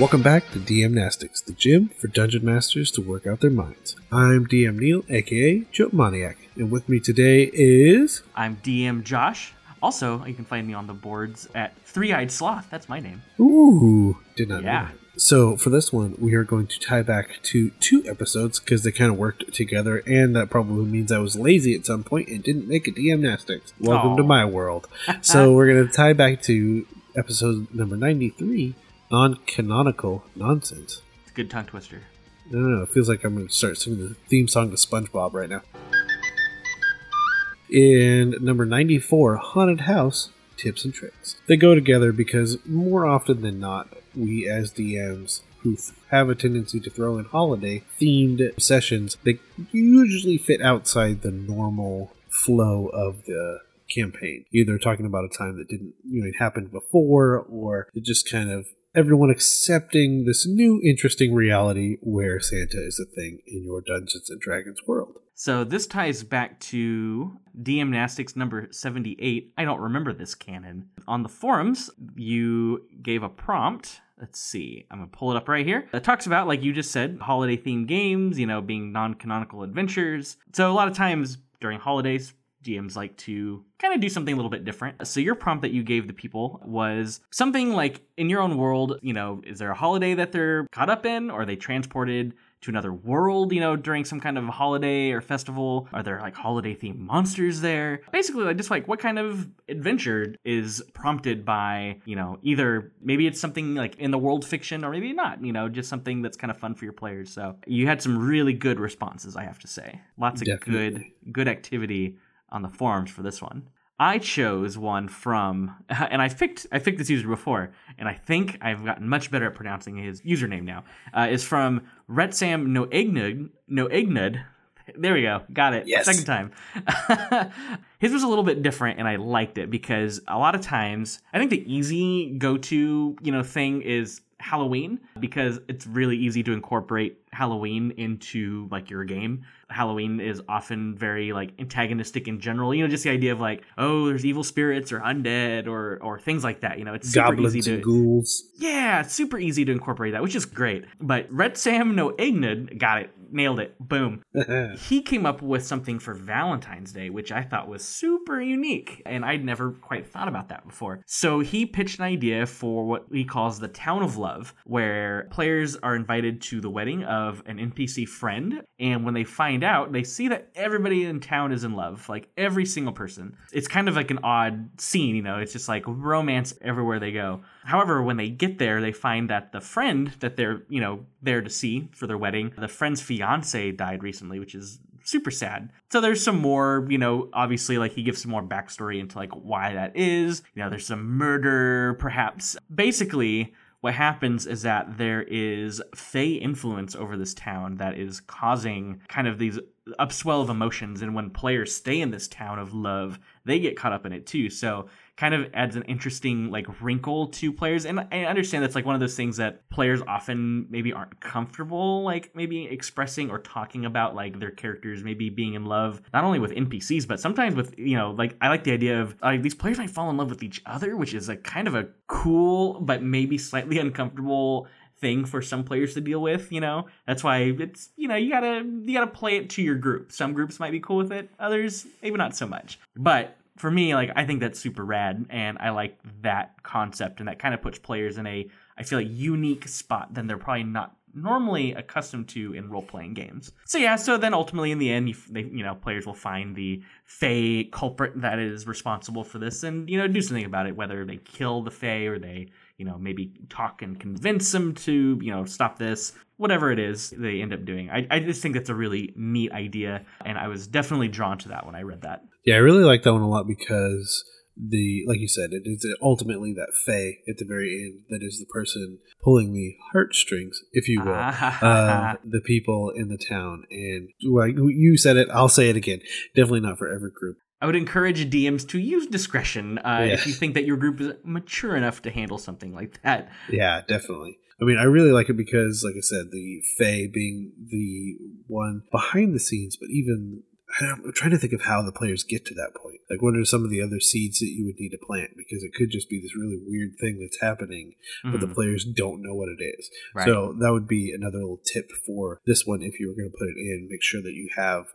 Welcome back to DM Nastics, the gym for dungeon masters to work out their minds. I'm DM Neal, aka Joatmoniac, and with me today is. I'm DM Josh. Also, you can find me on the boards at Three Eyed Sloth. That's my name. Ooh, did not know Yeah. that. So for this one, we are going to tie back to two episodes because they kind of worked together, and that probably means I was lazy at some point and didn't make a DM Nastics. Welcome to my world. so we're going to tie back to episode number 93, non-canonical nonsense. It's a good tongue twister. No, no, no. It feels like I'm going to start singing the theme song to SpongeBob right now. In number 94, Haunted House Tips and Tricks. They go together because more often than not, we as DMs who have a tendency to throw in holiday themed sessions, they usually fit outside the normal flow of the campaign. Either talking about a time that didn't you know it happened before or it just kind of everyone accepting this new interesting reality where Santa is a thing in your Dungeons and Dragons world. So this ties back to DM Nastics number 78. I don't remember this canon. On the forums, you gave a prompt. Let's see. I'm going to pull it up right here. It talks about, like you just said, holiday themed games, you know, being non canonical adventures. So a lot of times during holidays, DMs like to kind of do something a little bit different. So your prompt that you gave the people was something like in your own world, you know, is there a holiday that they're caught up in or are they transported to another world, you know, during some kind of holiday or festival? Are there like holiday themed monsters there? Basically, like just like what kind of adventure is prompted by, you know, either maybe it's something like in the world fiction or maybe not, you know, just something that's kind of fun for your players. So you had some really good responses, I have to say. Lots of Definitely. good good activity on the forums for this one. I chose one from, and I picked I picked this user before, and I think I've gotten much better at pronouncing his username now. Uh, is from Retsam Noegnud Noegnud. There we go, got it. Yes. Second time. his was a little bit different, and I liked it because a lot of times I think the easy go to you know thing is Halloween because it's really easy to incorporate Halloween into like your game. Halloween is often very like antagonistic in general. You know, just the idea of like, oh, there's evil spirits or undead or or things like that. You know, it's super Goblins easy to and ghouls. yeah, super easy to incorporate that, which is great. But Retsam Noegnud got it, nailed it, boom. he came up with something for Valentine's Day, which I thought was super unique, and I'd never quite thought about that before. So he pitched an idea for what he calls the Town of Love, where players are invited to the wedding of an NPC friend, and when they find out, they see that everybody in town is in love, like every single person. It's kind of like an odd scene, you know, it's just like romance everywhere they go. However, when they get there, they find that the friend that they're, you know, there to see for their wedding, the friend's fiance died recently, which is super sad. So there's some more, you know, obviously like he gives some more backstory into like why that is. You know, there's some murder, perhaps. Basically, what happens is that there is fey influence over this town that is causing kind of these upswell of emotions and when players stay in this town of love they get caught up in it too. So kind of adds an interesting like wrinkle to players. And i understand that's like one of those things that players often maybe aren't comfortable like maybe expressing or talking about like their characters maybe being in love not only with npcs but sometimes with you know like i like the idea of like these players might fall in love with each other which is like kind of a cool but maybe slightly uncomfortable thing for some players to deal with you know? That's why it's you know you gotta you gotta play it to your group. Some groups might be cool with it others maybe not so much. But for me like i think that's super rad and i like that concept and that kind of puts players in a i feel like unique spot than they're probably not normally accustomed to in role-playing games. So yeah so then ultimately in the end you, they, you know players will find the fey culprit that is responsible for this and you know do something about it whether they kill the fey or they you know maybe talk and convince them to you know stop this whatever it is they end up doing. I, I just think that's a really neat idea and i was definitely drawn to that when i read that Yeah, I really like that one a lot because the like you said, it is ultimately that Fae at the very end that is the person pulling the heartstrings, if you will, of the people in the town. And like you said it, I'll say it again. Definitely not for every group. I would encourage DMs to use discretion uh, Yeah. if you think that your group is mature enough to handle something like that. Yeah, definitely. I mean, I really like it because, like I said, the Fae being the one behind the scenes, but even I'm trying to think of how the players get to that point. Like, what are some of the other seeds that you would need to plant? Because it could just be this really weird thing that's happening, mm-hmm. but the mm-hmm. players don't know what it is. Right. So that would be another little tip for this one. If you were going to put it in, make sure that you have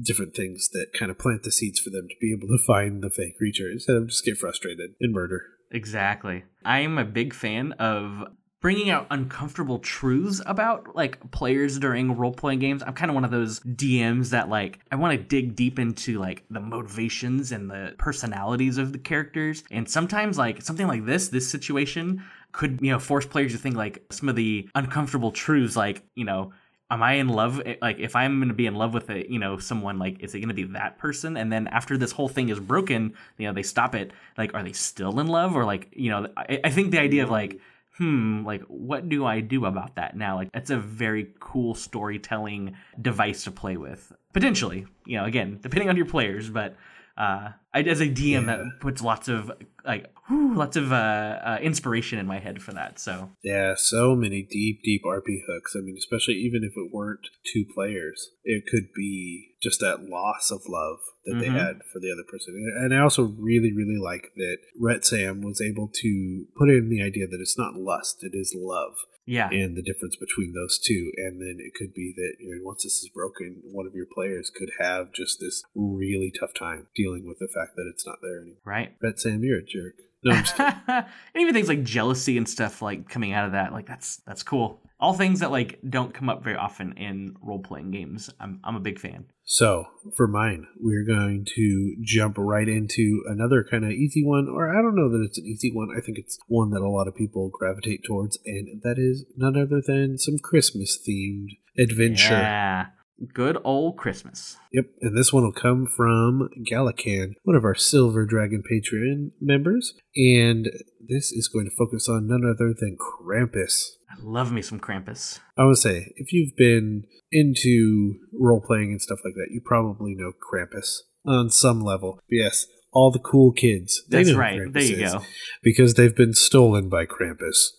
different things that kind of plant the seeds for them to be able to find the fake creature instead of just get frustrated and murder. Exactly. I am a big fan of bringing out uncomfortable truths about like players during role playing games. I'm kind of one of those DMs that like I want to dig deep into like the motivations and the personalities of the characters. And sometimes like something like this, this situation could, you know, force players to think like some of the uncomfortable truths like, you know, am I in love? Eh, like, if I'm going to be in love with a, you know, someone, like, is it going to be that person? And then after this whole thing is broken, you know, they stop it. Like, are they still in love? Or like, you know, I, I think the idea of like, hmm, like, what do I do about that now? Like, that's a very cool storytelling device to play with. Potentially, you know, again, depending on your players, but uh, I, as a DM, yeah. that puts lots of like whew, lots of uh, uh, inspiration in my head for that. So yeah, so many deep, deep RP hooks. I mean, especially even if it weren't two players, it could be just that loss of love that mm-hmm. they had for the other person. And I also really, really like that Retsam was able to put in the idea that it's not lust; it is love. Yeah. And the difference between those two. And then it could be that you know, once this is broken, one of your players could have just this really tough time dealing with the fact that it's not there anymore. Right. Retsam, you're a jerk. No, and even things like jealousy and stuff like coming out of that, like that's that's cool. All things that like don't come up very often in role playing games. I'm I'm a big fan. So for mine, we're going to jump right into another kind of easy one, or I don't know that it's an easy one. I think it's one that a lot of people gravitate towards, and that is none other than some Christmas themed adventure. Yeah. Good old Christmas. Yep, and this one will come from Galakan, one of our Silver Dragon Patreon members, and this is going to focus on none other than Krampus. I love me some Krampus. I would say, if you've been into role playing and stuff like that, you probably know Krampus on some level. But yes, all the cool kids. That's right. There you go. Because they've been stolen by Krampus.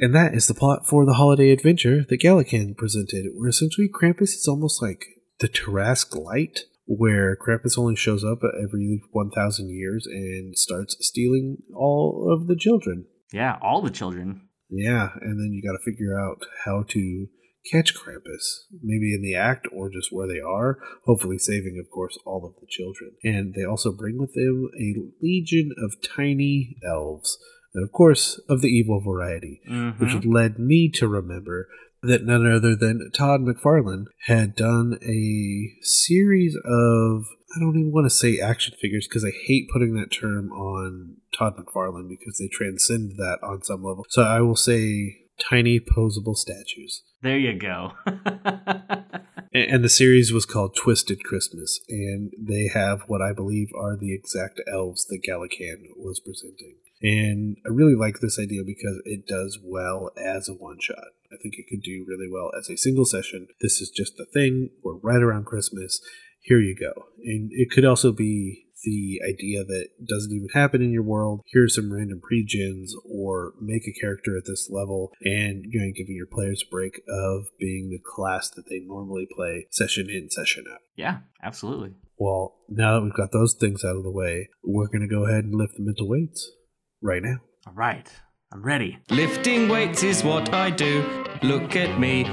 And that is the plot for the holiday adventure that Galakan presented, where essentially Krampus is almost like the Tarrasque Light, where Krampus only shows up every 1,000 years and starts stealing all of the children. Yeah, all the children. Yeah, and then you got to figure out how to catch Krampus, maybe in the act or just where they are, hopefully saving, of course, all of the children. And they also bring with them a legion of tiny elves and of course of the evil variety, mm-hmm. which led me to remember that none other than Todd McFarlane had done a series of I don't even want to say action figures because I hate putting that term on Todd McFarlane because they transcend that on some level. So I will say tiny posable statues. There you go. and the series was called Twisted Christmas, and they have what I believe are the exact elves that Galakan was presenting. And I really like this idea because it does well as a one shot. I think it could do really well as a single session. This is just the thing. We're right around Christmas. Here you go. And it could also be the idea that doesn't even happen in your world. Here's some random pre-gens or make a character at this level and you know, giving your players a break of being the class that they normally play session in, session out. Yeah, absolutely. Well, now that we've got those things out of the way, we're going to go ahead and lift the mental weights right now. All right. I'm ready. Lifting weights is what I do. Look at me.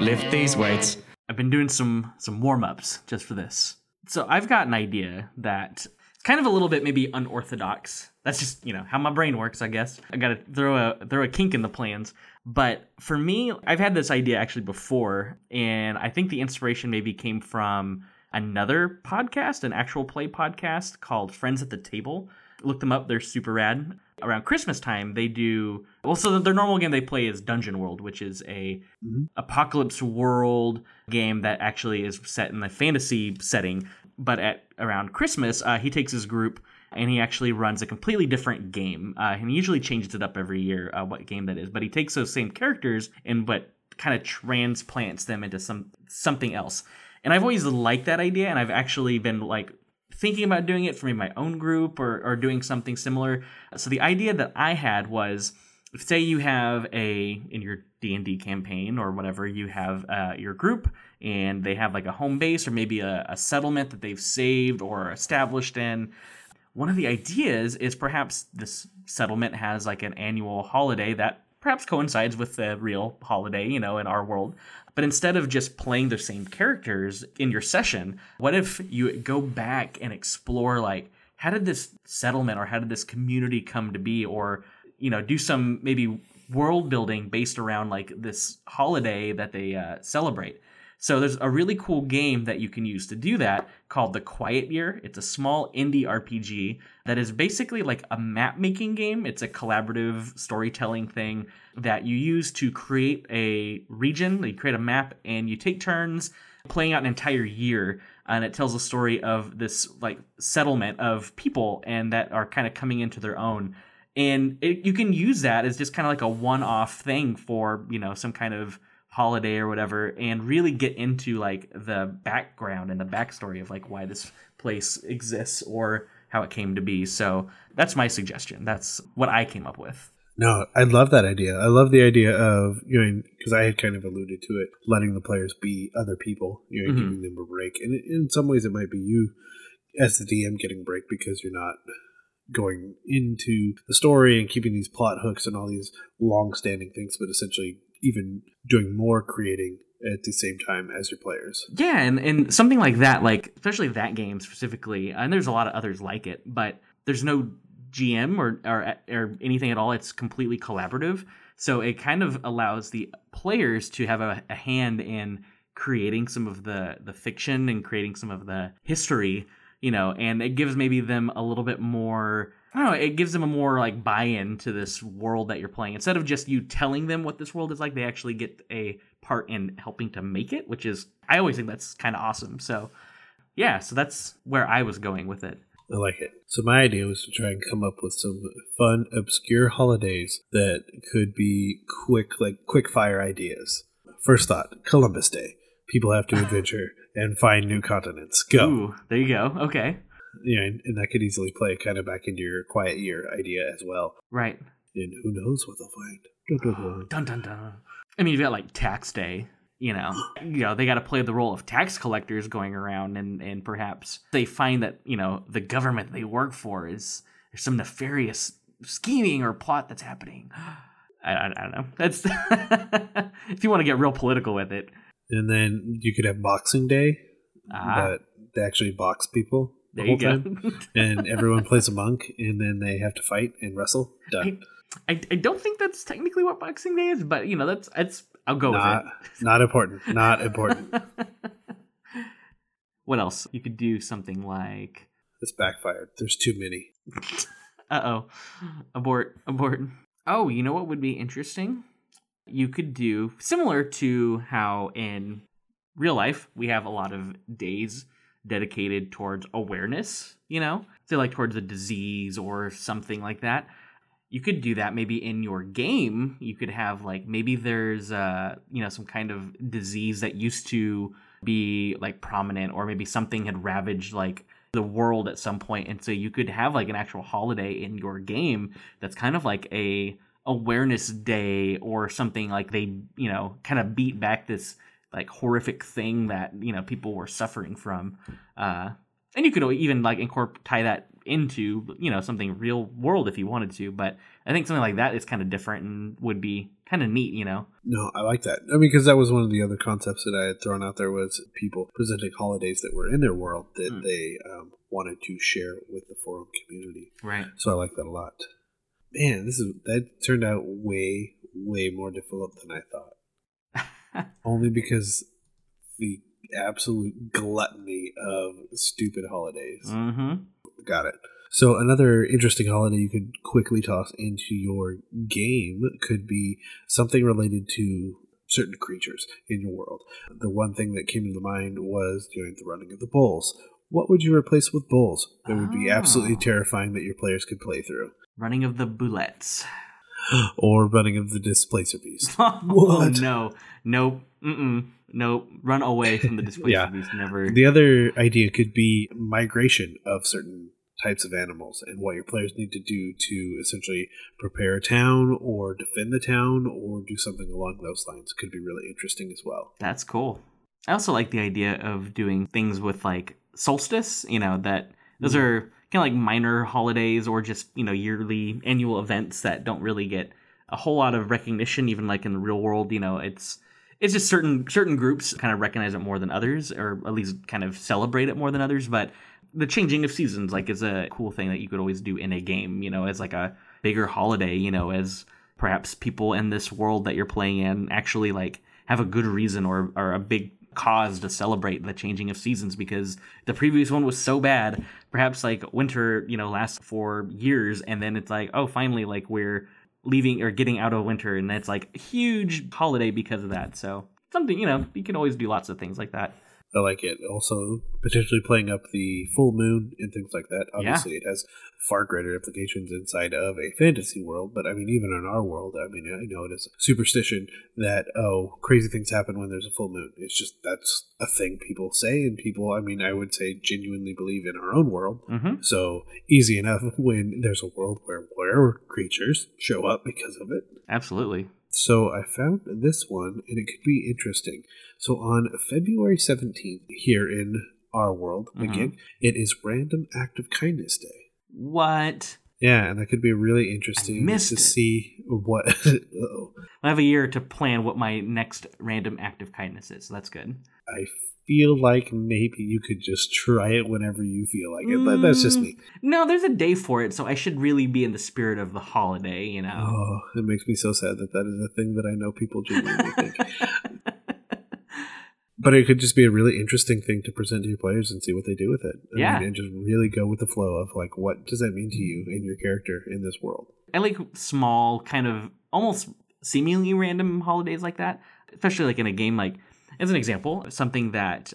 Lift these weights. I've been doing some some warm-ups just for this. So I've got an idea that it's kind of a little bit maybe unorthodox. That's just, you know, how my brain works, I guess. I got to throw a throw a kink in the plans. But for me, I've had this idea actually before, and I think the inspiration maybe came from another podcast, an actual play podcast called Friends at the Table Look them up; they're super rad. Around Christmas time, they do well. So their normal game they play is Dungeon World, which is a mm-hmm. apocalypse world game that actually is set in the fantasy setting. But at around Christmas, uh, he takes his group and he actually runs a completely different game. Uh, and he usually changes it up every year, uh, what game that is. But he takes those same characters and but kind of transplants them into some something else. And I've always liked that idea, and I've actually been like thinking about doing it for maybe my own group or, or doing something similar. So the idea that I had was, say you have a in your D and D campaign or whatever, you have uh, your group and they have like a home base or maybe a, a settlement that they've saved or established in. One of the ideas is perhaps this settlement has like an annual holiday that perhaps coincides with the real holiday, you know, in our world. But instead of just playing the same characters in your session, what if you go back and explore like how did this settlement or how did this community come to be or you know do some maybe world building based around like this holiday that they uh, celebrate so there's a really cool game that you can use to do that called The Quiet Year. It's a small indie RPG that is basically like a map making game. It's a collaborative storytelling thing that you use to create a region. You create a map and you take turns playing out an entire year and it tells a story of this like settlement of people and that are kind of coming into their own and it, you can use that as just kind of like a one-off thing for you know some kind of holiday or whatever and really get into like the background and the backstory of like why this place exists or how it came to be so that's my suggestion that's what i came up with no, I love that idea. I love the idea of you know because I had kind of alluded to it, letting the players be other people, you know, mm-hmm. giving them a break. And in some ways, it might be you as the DM getting a break because you're not going into the story and keeping these plot hooks and all these long-standing things, but essentially even doing more creating at the same time as your players. Yeah, and, and something like that, like especially that game specifically, and there's a lot of others like it, but there's no GM or, or or anything at all. It's completely collaborative. So it kind of allows the players to have a, a hand in creating some of the the fiction and creating some of the history, you know, and it gives maybe them a little bit more I don't know, it gives them a more like buy-in to this world that you're playing. Instead of just you telling them what this world is like, they actually get a part in helping to make it, which is I always think that's kind of awesome. So yeah, so that's where I was going with it. I like it. So my idea was to try and come up with some fun, obscure holidays that could be quick, like quick fire ideas. First thought: Columbus Day. People have to adventure and find new continents. Go. Ooh, there you go. Okay. Yeah, and, and that could easily play kind of back into your quiet year idea as well. Right. And who knows what they'll find. Dun dun dun. dun, dun, dun. I mean, you've got like tax day you know, you know, they got to play the role of tax collectors going around, and and perhaps they find that you know the government they work for is there's some nefarious scheming or plot that's happening. I, I, I don't know. That's if you want to get real political with it. And then you could have Boxing Day, ah. but they actually box people. The there you go. Time, and everyone plays a monk, and then they have to fight and wrestle. Done. I, I, I don't think that's technically what Boxing Day is, but you know that's it's I'll go not, with it. Not important. Not important. what else? You could do something like. This backfired. There's too many. uh oh. Abort. Abort. Oh, you know what would be interesting? You could do similar to how in real life we have a lot of days dedicated towards awareness, you know? Say like towards a disease or something like that. You could do that maybe in your game. You could have like maybe there's uh you know some kind of disease that used to be like prominent or maybe something had ravaged like the world at some point. And so you could have like an actual holiday in your game that's kind of like a awareness day or something like they you know kind of beat back this like horrific thing that you know people were suffering from. Uh and you could even like incorporate tie that into you know something real world if you wanted to but i think something like that is kind of different and would be kind of neat you know? No i like that. I mean because that was one of the other concepts that i had thrown out there was people presenting holidays that were in their world that mm. they um, wanted to share with the forum community. Right. So i like that a lot. Man this is that turned out way way more difficult than i thought only because the absolute gluttony of stupid holidays. Mm-hmm. Got it. So another interesting holiday you could quickly toss into your game could be something related to certain creatures in your world. The one thing that came to mind was during the running of the bulls. What would you replace with bulls that would be absolutely ah. terrifying that your players could play through? Running of the bullets. or running of the displacer beast. oh, no. Nope. Mm-mm. Nope. Run away from the displacer yeah. beast. Never. The other idea could be migration of certain types of animals and what your players need to do to essentially prepare a town or defend the town or do something along those lines could be really interesting as well. That's cool. I also like the idea of doing things with like solstice, you know, that those mm. are kind of like minor holidays or just, you know, yearly annual events that don't really get a whole lot of recognition even like in the real world, you know, it's it's just certain certain groups kind of recognize it more than others or at least kind of celebrate it more than others, but the changing of seasons like is a cool thing that you could always do in a game, you know, as like a bigger holiday, you know, as perhaps people in this world that you're playing in actually like have a good reason or, or a big cause to celebrate the changing of seasons because the previous one was so bad. Perhaps like winter, you know, lasts for years and then it's like, oh, finally, like we're leaving or getting out of winter and it's like a huge holiday because of that. So something, you know, you can always do lots of things like that. I like it. Also, potentially playing up the full moon and things like that. Obviously, yeah. it has far greater implications inside of a fantasy world, but I mean, even in our world, I mean, I know it is superstition that, oh, crazy things happen when there's a full moon. It's just that's a thing people say, and people, I mean, I would say genuinely believe in our own world. Mm-hmm. So easy enough when there's a world where were creatures show up because of it. Absolutely. So I found this one, and it could be interesting. So on February 17th, here in our world, mm-hmm. again, it is Random Act of Kindness Day. What? Yeah, and that could be really interesting to it. see what. I have a year to plan what my next random act of kindness is. So that's good. I feel like maybe you could just try it whenever you feel like it. But that's just me. Mm, no, there's a day for it, so I should really be in the spirit of the holiday, you know. Oh, it makes me so sad that that is a thing that I know people genuinely think. but it could just be a really interesting thing to present to your players and see what they do with it. I yeah. Mean, and just really go with the flow of like, what does that mean to you and your character in this world? I like small, kind of almost seemingly random holidays like that, especially like in a game like as an example, something that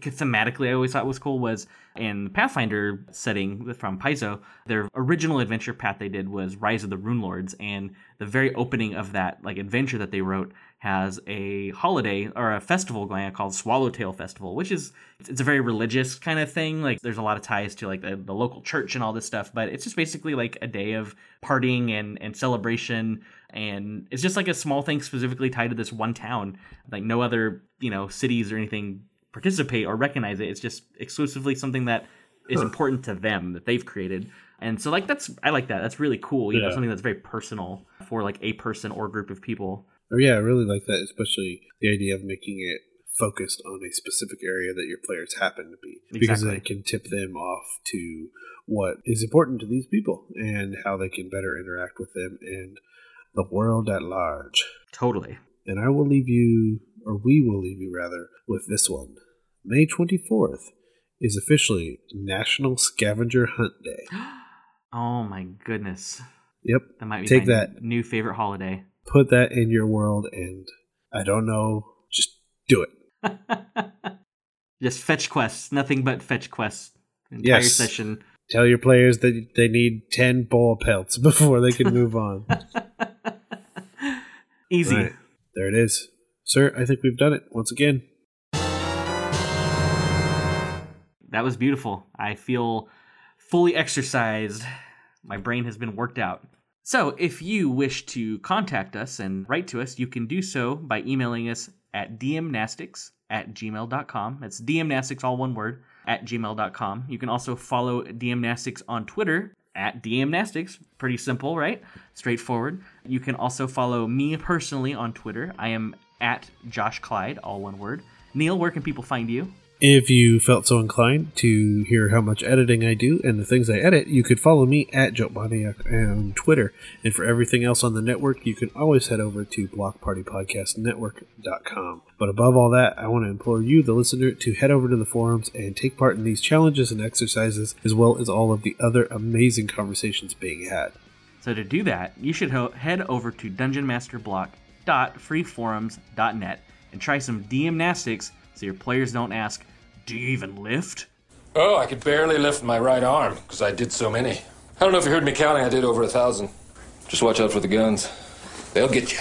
thematically I always thought was cool was in the Pathfinder setting from Paizo, their original adventure path they did was Rise of the Rune Lords, and the very opening of that like adventure that they wrote has a holiday or a festival going on called Swallowtail Festival, which is it's a very religious kind of thing. Like there's a lot of ties to like the, the local church and all this stuff, but it's just basically like a day of partying and, and celebration and it's just like a small thing specifically tied to this one town. Like no other, you know, cities or anything participate or recognize it. It's just exclusively something that is important to them that they've created. And so like that's I like that. That's really cool. You yeah. know, something that's very personal for like a person or group of people. Oh yeah, I really like that, especially the idea of making it focused on a specific area that your players happen to be. Exactly. Because it can tip them off to what is important to these people and how they can better interact with them and the world at large. Totally. And I will leave you, or we will leave you rather, with this one. May 24th is officially National Scavenger Hunt Day. oh my goodness. Yep. That might be Take that. new favorite holiday. Put that in your world, and I don't know, just do it. just fetch quests, nothing but fetch quests. Entire yes. session. Tell your players that they need 10 ball pelts before they can move on. Easy. Right. There it is. Sir, I think we've done it once again. That was beautiful. I feel fully exercised. My brain has been worked out. So, if you wish to contact us and write to us, you can do so by emailing us at dmnastics at gmail.com. That's dmnastics, all one word, at gmail.com. You can also follow dmnastics on Twitter at dmnastics. Pretty simple, right? Straightforward. You can also follow me personally on Twitter. I am at Josh Clyde, all one word. Neal, where can people find you? If you felt so inclined to hear how much editing I do and the things I edit, you could follow me at joatmoniac on Twitter. And for everything else on the network, you can always head over to BlockPartyPodcastNetwork.com. But above all that, I want to implore you, the listener, to head over to the forums and take part in these challenges and exercises, as well as all of the other amazing conversations being had. So to do that, you should ho- head over to DungeonMasterBlock.freeforums.net and try some DMnastics so your players don't ask, do you even lift? Oh, I could barely lift my right arm because I did so many. I don't know if you heard me counting, I did over a thousand. Just watch out for the guns. They'll get you.